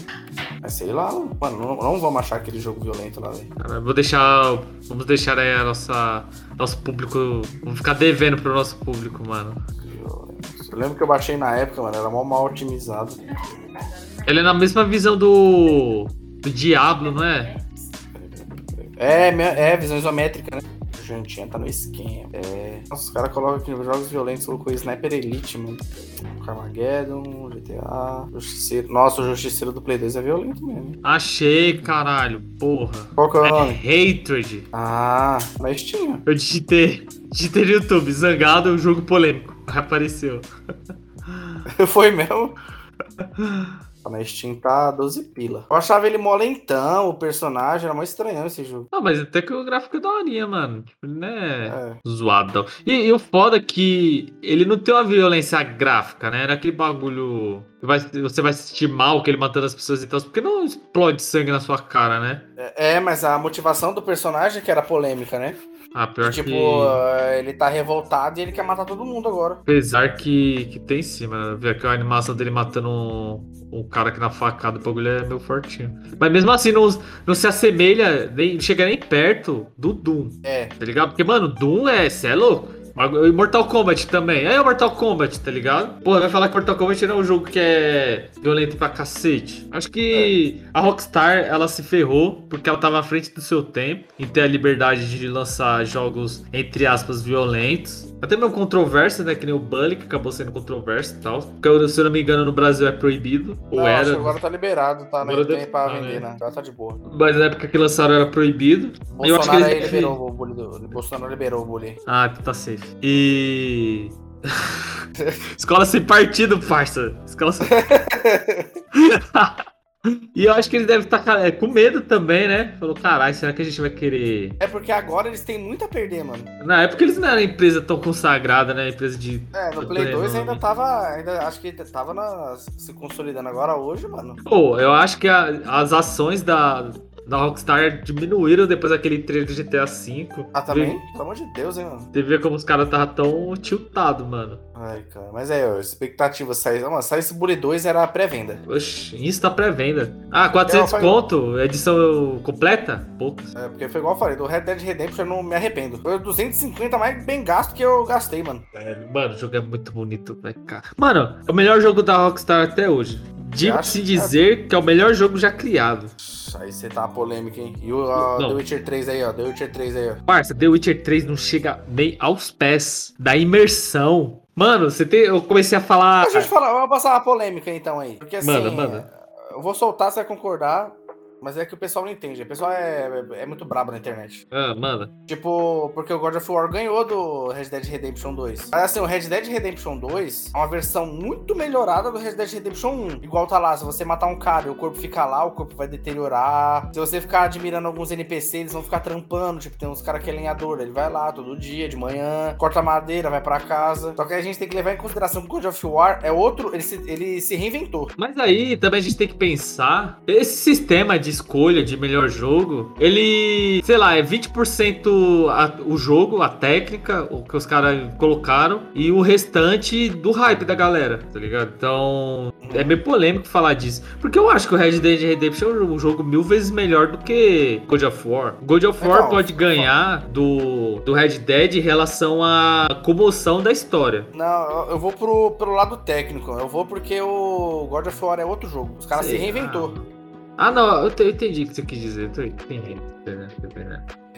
Mas sei lá, mano, não, não vamos achar aquele jogo violento lá, velho. Vou deixar. Vamos deixar deixar aí a nossa, nosso público. Vamos ficar devendo pro nosso público, mano. Eu lembro que eu baixei na época, mano, era mó mal otimizado. Ele é na mesma visão do. do Diablo, não é? É, é, visão isométrica, né? O Jantinha tá no esquema. É. Nossa, os caras colocam aqui jogos violentos, colocou Sniper Elite, mano. Carmageddon, GTA, Justiceiro. Nossa, o Justiceiro do Play 2 é violento mesmo. Achei, caralho. Porra. Qual que é o É nome? Hatred. Ah, mas tinha. Eu digitei. Digitei no YouTube, zangado, um jogo polêmico. Apareceu. Foi mesmo? Na Steam tá 12 pila. Eu achava ele molentão, o personagem, era mó estranhão esse jogo. Não, mas até que o gráfico é daorinha, mano. Tipo, ele não é É. zoadão. E, e o foda é que ele não tem uma violência gráfica, né? Era aquele bagulho. vai- você vai sentir mal que ele matando as pessoas e tal. Porque não explode sangue na sua cara, né? É, é, mas a motivação do personagem que era polêmica, né? Ah, pior tipo, que. eh, ele tá revoltado e ele quer matar todo mundo agora. Apesar que, que tem sim, mano. Ver aquela animação dele matando um, um cara aqui na facada, o bagulho é meio fortinho. Mas mesmo assim, não, não se assemelha, nem chega nem perto do Doom, É. tá ligado? Porque, mano, Doom é. Cê é louco. E Mortal Kombat também. Aí é o Mortal Kombat, tá ligado? Pô, vai falar que Mortal Kombat não é um jogo que é violento pra cacete. Acho que a Rockstar, ela se ferrou porque ela tava à frente do seu tempo em ter a liberdade de lançar jogos, entre aspas, violentos. Até mesmo controverso, né? Que nem o Bully, que acabou sendo controverso e tal. Porque, se eu não me engano, no Brasil é proibido. Ou Não, acho era. agora tá liberado, tá? Agora Não tem pra tá, vender, né? né? Agora tá de boa. Mas na época que lançaram era proibido. Eu acho que Bolsonaro eles- liberou o bullying do... Bolsonaro liberou o bullying. Ah, tu tá safe. E. Escola sem partido, parça. Escola sem. e eu acho que eles devem estar ca- com medo também, né? Falou, caralho, será que a gente vai querer. É porque agora eles têm muito a perder, mano. Na época eles não eram empresa tão consagrada, né? Empresa de. É, no Play tô 2 lembrando. ainda tava. Ainda, acho que tava na- se consolidando agora hoje, mano. Pô, eu acho que a- as ações da, da Rockstar diminuíram depois daquele trailer do GTA V. Ah, também? Pelo amor de Deus, hein, mano. Você vê como os caras estavam tão tiltados, mano. Ai, cara. Mas é, ó, expectativa sair. Mano, sair esse Bully 2 era pré-venda. Oxi, isso tá pré-venda. Ah, 400 Eu, eu- conto? Edição completa? Poucos. É, porque foi igual eu falei, do Red Dead Redemption eu não me arrependo. Foi 250 mais bem gasto que eu gastei, mano. É, mano, o jogo é muito bonito, velho, cara. Mano, é o melhor jogo da Rockstar até hoje. Digo-se dizer que é o melhor jogo já criado. Aí você tá polêmica, hein? E o Não. The Witcher 3 aí, ó. The Witcher 3 aí, ó. Parça, The Witcher 3 não chega nem aos pés da imersão. Mano, você tem. Eu comecei a falar. Deixa eu te falar, vamos passar uma polêmica então aí. Porque assim. Manda, manda. Eu vou soltar, você vai concordar. Mas é que o pessoal não entende. O pessoal é, é muito brabo na internet. Ah, mano. Tipo, porque o God of War ganhou do Red Dead Redemption 2. Mas assim, o Red Dead Redemption 2 é uma versão muito melhorada do Red Dead Redemption 1. Igual tá lá, se você matar um cara e o corpo ficar lá, o corpo vai deteriorar. Se você ficar admirando alguns NPC, eles vão ficar trampando. Tipo, tem uns caras que é lenhador, ele vai lá todo dia, de manhã, corta madeira, vai pra casa. Só que a gente tem que levar em consideração que o God of War é outro, ele se, ele se reinventou. Mas aí também a gente tem que pensar. Esse sistema de escolha de melhor jogo, ele, sei lá, é 20% a- o jogo, a técnica, o que os caras colocaram, e o restante do hype da galera, tá ligado? Então, é meio polêmico falar disso. Porque eu acho que o Red Dead Redemption é um jogo mil vezes melhor do que God of War. God of War pode ganhar do, do Red Dead em relação à comoção da história. Não, eu- vou pro, pro lado técnico. Eu vou porque o God of War é outro jogo. Os caras se reinventou. Ah, não, eu, te- eu entendi o que você quis dizer. Eu tô- entendi.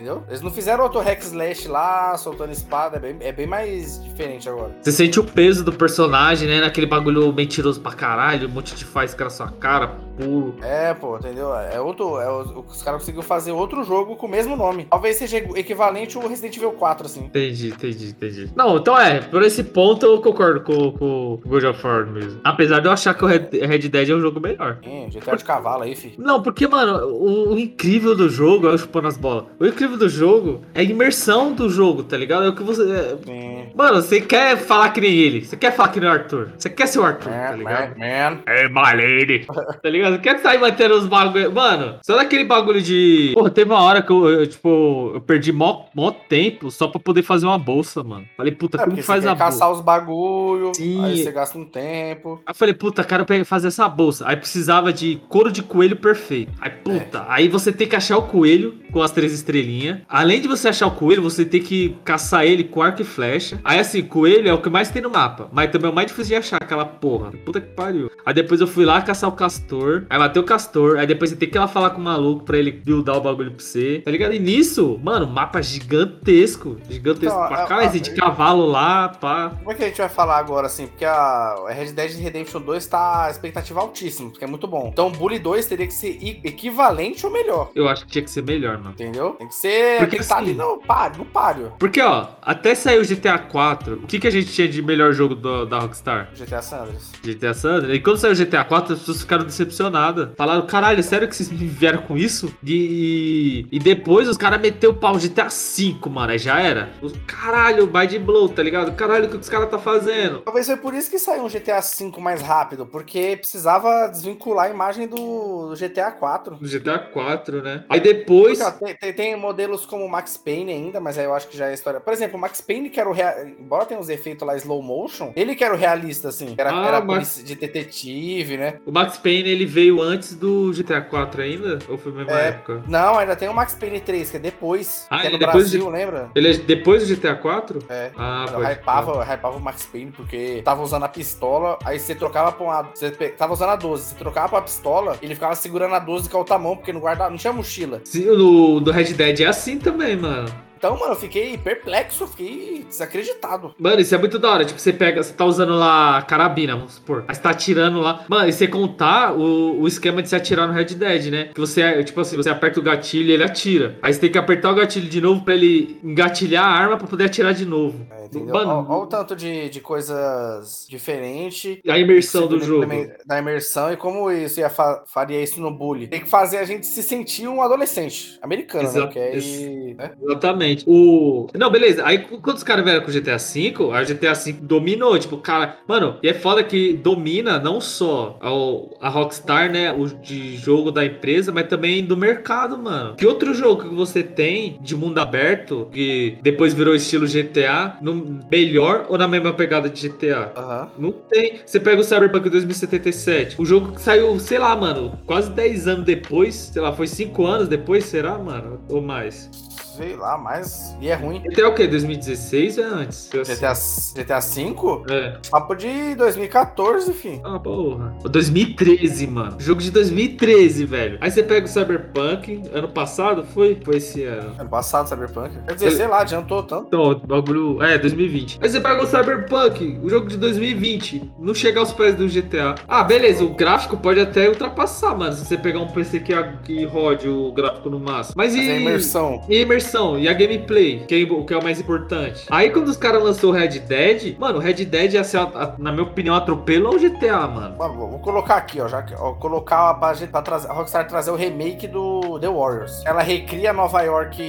Entendeu? Eles não fizeram outro hack slash lá, soltando espada, é bem, é bem mais diferente agora. Você sente o peso do personagem, né? Naquele bagulho mentiroso pra caralho, um monte de faísca na sua cara, puro. É, pô, entendeu? É outro. É, o- os caras conseguiram fazer outro jogo com o mesmo nome. Talvez seja equivalente ao Resident Evil 4, assim. Entendi, entendi, entendi. Não, então é, por esse ponto eu concordo com, com o God of War mesmo. Apesar de eu achar que o Red, Red Dead é um jogo melhor. Sim, GTA de cavalo aí, fi. Não, porque, mano, o, o incrível do jogo, eu chupando as bolas. O incrível do jogo é a imersão do jogo, tá ligado? É o que você. é-. Mano, você quer falar que nem ele. Você quer falar que nem o Arthur. Você quer ser o Arthur, tá Man, ligado? man, man. É, my lady. tá ligado? Quer sair mantendo os bagulho. Mano, só daquele bagulho de. Porra, teve uma hora que eu, eu, tipo, eu perdi mó, mó tempo só pra poder fazer uma bolsa, mano. Falei, puta, É, como que faz você a bolsa? caçar os bagulho, Sim. aí você gasta um tempo. Aí eu falei, puta, cara, eu peguei fazer essa bolsa. Aí precisava de couro de coelho perfeito. Aí, puta, aí você tem que achar o coelho com as três estrelinhas. Casinha. Além de você achar o coelho, você tem que caçar ele com arco e flecha. Aí assim, coelho é o que mais tem no mapa. Mas também é o mais difícil de achar aquela porra. Puta que pariu. Aí depois eu fui lá caçar o castor. Aí matei o castor. Aí depois você tem que ir lá falar com o maluco pra ele buildar o bagulho pra você. Tá ligado? E nisso, mano, mapa gigantesco. Gigantesco Então, pra a- caralho. De cavalo lá, pá. Como é que a gente vai falar agora, assim? Porque a Red Dead Redemption 2 tá a expectativa altíssima, porque é muito bom. Então o Bully 2 teria que ser equivalente ou melhor. Eu acho que tinha que ser melhor, mano. Entendeu? Tem que ser. Porque tem que estar assim- ali no páreo, no páreo. Porque, ó, até saiu o GTA 4, o que, que a gente tinha de melhor jogo do- da Rockstar? GTA San Andreas. GTA San Andreas. E quando saiu o GTA 4, as pessoas ficaram decepcionadas. Falaram, caralho, sério que vocês vieram com isso? E, e depois os caras meteu o pau GTA 5, mano. Aí já era. Os, caralho, mind blow, tá ligado? Caralho, o que os caras tá fazendo? Talvez foi por isso que saiu um GTA V mais rápido, porque precisava desvincular a imagem do, do GTA 4. No GTA 4, né? Aí depois. Porque, ó, tem, tem- tem modelos como o Max Payne ainda, mas aí eu acho que já é história. Por exemplo, o Max Payne, que era o rea... embora tenha os efeitos lá slow motion, ele que era o realista, assim. Era, Ah, era polícia de detetive, né? O Max Payne ele veio antes do GTA 4 ainda? Ou foi a mesma É. época? Não, ainda tem o Max Payne 3, que é depois. Ah, que é no depois Brasil, de- lembra? Ele é depois do GTA 4? É. Ah, Eu pode hypava, eu hypava o Max Payne porque tava usando a pistola, aí você trocava pra uma. Você tava usando a 12, você trocava pra pistola, ele ficava segurando a 12 com a outra mão, porque não guardava, não tinha mochila. Sim, no do Red Dead é assim também, mano. Então, mano, eu fiquei perplexo, fiquei desacreditado. Mano, isso é muito da hora. Tipo, você pega, você tá usando lá a carabina, vamos supor. Aí você tá atirando lá. Mano, e você contar o, o esquema de se atirar no Red Dead, né? Que você, tipo assim, você aperta o gatilho e ele atira. Aí você tem que apertar o gatilho de novo pra ele engatilhar a arma pra poder atirar de novo. É, entendeu? Mano, Olha o tanto de, de coisas diferentes. a imersão do jogo. Da imersão e como isso ia fa- faria isso no bully. Tem que fazer a gente se sentir um adolescente americano, né? Exato. Porque aí. Né? Exatamente. O. Não, beleza. Aí quando os caras vieram com o GTA V, a GTA V dominou. Tipo, cara. Mano, e é foda que domina não só a, a Rockstar, né? O de jogo da empresa, mas também do mercado, mano. Que outro jogo que você tem de mundo aberto, que depois virou estilo GTA, no melhor ou na mesma pegada de GTA? Aham. Não tem. Você pega o Cyberpunk 2077. O jogo que saiu, sei lá, mano, quase 10 anos depois. Sei lá, foi 5 anos depois, será, mano? Ou mais? Sei lá, mas. E é ruim. GTA o quê? 2016 ou é antes? Eu. GTA, GTA V? É. Papo de 2014, enfim. Ah, porra. 2013, mano. Jogo de 2013, velho. Aí você pega o Cyberpunk, ano passado, foi? Foi esse ano. Ano passado, Cyberpunk. Quer dizer, Ele- sei lá, adiantou tanto. Então, o bagulho. É, 2020. Aí você pega o Cyberpunk, o jogo de 2020, não chega aos pés do GTA. Ah, beleza, o gráfico pode até ultrapassar, mano. Se você pegar um PC que, que rode o gráfico no máximo. Mas e. Mas é imersão. E a imersão, e a gameplay, que é, o que é o mais importante. Aí quando os caras lançou o Red Dead, mano, o Red Dead, assim, a- a- na minha opinião, atropelou o GTA, mano. Mano, vou colocar aqui, ó. Já que, ó, colocar pra, gente, pra trazer, a Rockstar trazer o remake do The Warriors. Ela recria Nova York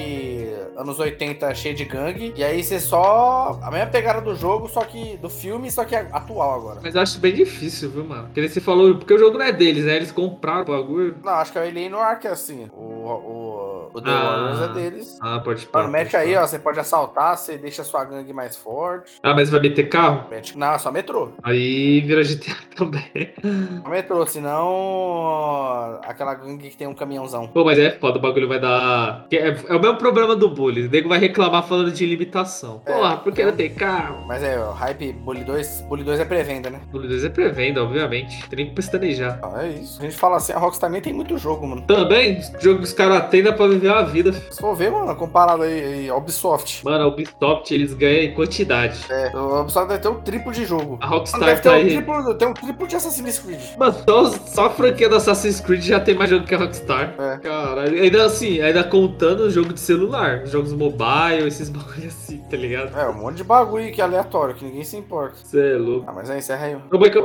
anos 80 cheia de gangue. E aí você só. A mesma pegada do jogo, só que. Do filme, só que atual agora. Mas acho bem difícil, viu, mano? Porque você falou, porque o jogo não é deles, né? Eles compraram o bagulho. Não, acho que é o Alien Noir que é assim. O, o, o The Ah. Warriors é deles. Ah, pode Mano, parar. mete aí, ó. Você pode assaltar, você deixa a sua gangue mais forte. Ah, mas vai meter carro? Mete. Não, é só metrô. Aí vira GTA também. Só metrô, senão. Aquela gangue que tem um caminhãozão. Pô, mas é foda, o bagulho vai dar. É, é o mesmo problema do bullying. O nego vai reclamar falando de limitação. É. Porra, por que não tem carro? Mas é, o hype Bully 2. Bully 2 é pré-venda, né? Bullying 2 é pré-venda, obviamente. Tem nem que pestanejar. Ah, é isso. A gente fala assim, a Rockstar nem tem muito jogo, mano. Também, jogo que os caras têm dá pra viver a vida. Se for ver, mano, comparado aí, a Ubisoft. Mano, a Ubisoft, eles ganham em quantidade. É, a Ubisoft deve ter um triplo de jogo. A Mano, Rockstar deve ter tá um aí. triplo, tem um triplo de Assassin's Creed. Mano, só, só a franquia do Assassin's Creed já tem mais jogo que a Rockstar. É. Caralho. Ainda assim, ainda contando o jogo de celular, jogos mobile, esses bagulho assim, tá ligado? É, um monte de bagulho que é aleatório, que ninguém se importa. Cê é louco. Ah, mas aí, encerra aí.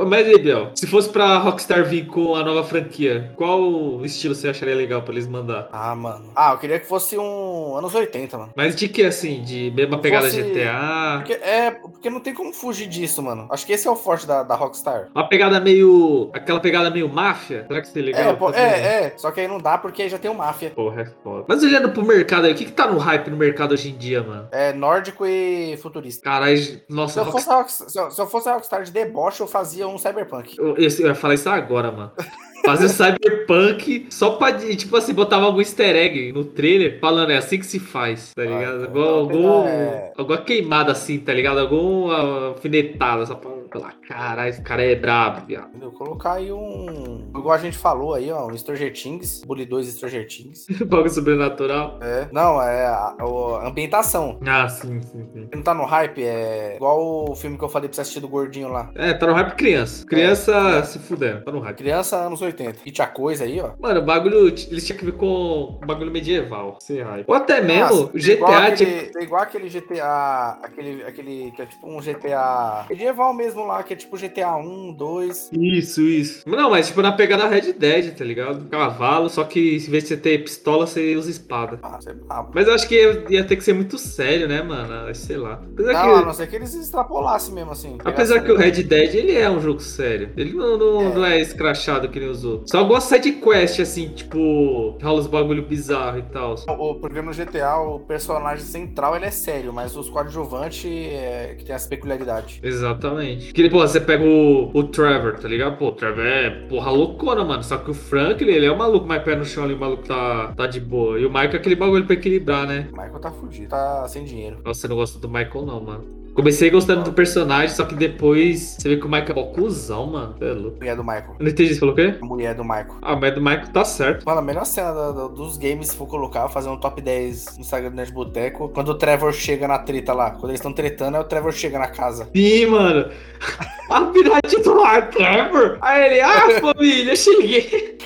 Mas aí, Biel, se fosse pra Rockstar vir com a nova franquia, qual estilo você acharia legal pra eles mandar? Ah, mano. Ah, eu queria que fosse um anos 80, mano. Mas de que, assim? De mesma pegada Fosse- GTA? Porque, é, porque não tem como fugir disso, mano. Acho que esse é o forte da, da Rockstar. Uma pegada meio. aquela pegada meio máfia? Será que seria legal? É, pô, fazer? é, é. Só que aí não dá porque aí já tem o Máfia. Porra, é foda. Mas olhando pro mercado aí, o que que tá no hype no mercado hoje em dia, mano? É nórdico e futurista. Caralho, Se nossa, eu, Rockstar. fosse Rockstar, se, eu, se eu fosse a Rockstar de deboche, eu fazia um Cyberpunk. Eu, eu- eu ia falar isso agora, mano. Fazia o Cyberpunk só pra, tipo assim, botava algum easter egg no trailer falando, é assim que se faz, tá ligado? Ah, Algum, algum, é. alguma queimada assim, tá ligado? Alguma alfinetada, só pra falar, caralho, esse cara é brabo, viado. Entendeu? Colocar aí um. Igual a gente falou aí, ó, um Stranger Things, Bully 2 Stranger Things. Bagulho sobrenatural. É. Não, é a, a ambientação. Ah, sim, sim, sim. Não tá no hype, é igual o filme que eu falei pra você assistir do gordinho lá. É, tá no hype criança. Criança É. se fudendo, tá no hype. Criança anos 80. E tinha coisa aí, ó. Mano, o bagulho, eles tinham que ver com bagulho medieval. Sem hype. Ou até mesmo, Nossa, o igual GTA tinha aquele, tem igual aquele GTA. Aquele, aquele que é tipo um GTA. Medieval mesmo lá, que é tipo GTA 1, 2. Isso, isso. Não, mas tipo na pegada Red Dead, tá ligado? Cavalo, só que em vez de você ter pistola, você usa espada. Ah, sei lá. Mas eu acho que ia, ia ter que ser muito sério, né, mano? Sei lá. Apesar Não, a que, não ser que eles extrapolassem mesmo assim. apesar que o Red Dead, ele é um jogo sério. Ele não, não, É. não é escrachado que nem os outros. Só algumas sidequest, assim, tipo, rola os bagulho bizarro e tal. O, porque no GTA o personagem central ele é sério, mas os coadjuvantes é, que tem essa peculiaridade. Exatamente. Que, pô, você pega o, o Trevor, tá ligado? Pô, o Trevor é porra loucona, mano. Só que o Franklin, ele é o maluco mais pé no chão ali, o maluco tá, tá de boa. E o Michael é aquele bagulho pra equilibrar, né? O Michael tá fudido, tá sem dinheiro. Nossa, você não gosta do Michael, não, mano. Comecei gostando do personagem, só que depois você vê que o Michael é mó cuzão, mano. Você é louco. Mulher do Michael. Eu Não entendi, você falou o quê? A mulher do Michael. Ah, mas do Michael tá certo. Mano, a melhor cena da- da- dos games, se for colocar, fazer um top 10 no Instagram do Nerd Boteco. Quando o Trevor chega na treta lá. Quando eles estão tretando, é o Trevor chega na casa. Sim, mano. A piradinha do ar, Trevor. Aí ele, ah, família, cheguei.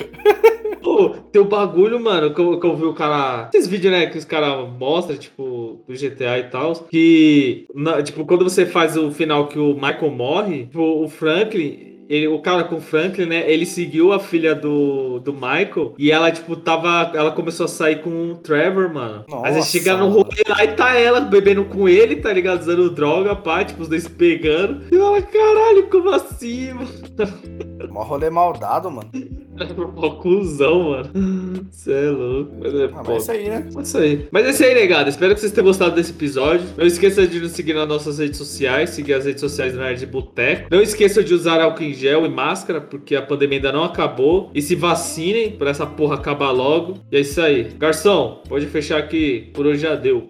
Pô, tem o bagulho, mano, que eu, que eu vi o cara. Esses vídeos, né, que os caras mostram, tipo, do GTA e tal. Que, na- tipo, quando você faz o final que o Michael morre, tipo, o Franklin. Ele, o cara com o Franklin, né? Ele seguiu a filha do, do Michael e ela, tipo, tava. Ela começou a sair com o Trevor, mano. Aí Nossa, chega no rolê lá e tá ela bebendo com ele, tá ligado? Usando droga, pá, tipo, os dois pegando. E ela, caralho, como assim, mano? Mó rolê maldado, mano. Cuzão, mano. Você é louco. Mas é, Ah, mas é isso aí, né? é isso aí. Mas é isso aí, negado. Espero que vocês tenham gostado desse episódio. Não esqueça de nos seguir nas nossas redes sociais, seguir as redes sociais do Nerd Boteco. Não esqueça de usar álcool em gel e máscara, porque a pandemia ainda não acabou. E se vacinem pra essa porra acabar logo. E é isso aí. Garçom, pode fechar aqui. Por hoje já deu.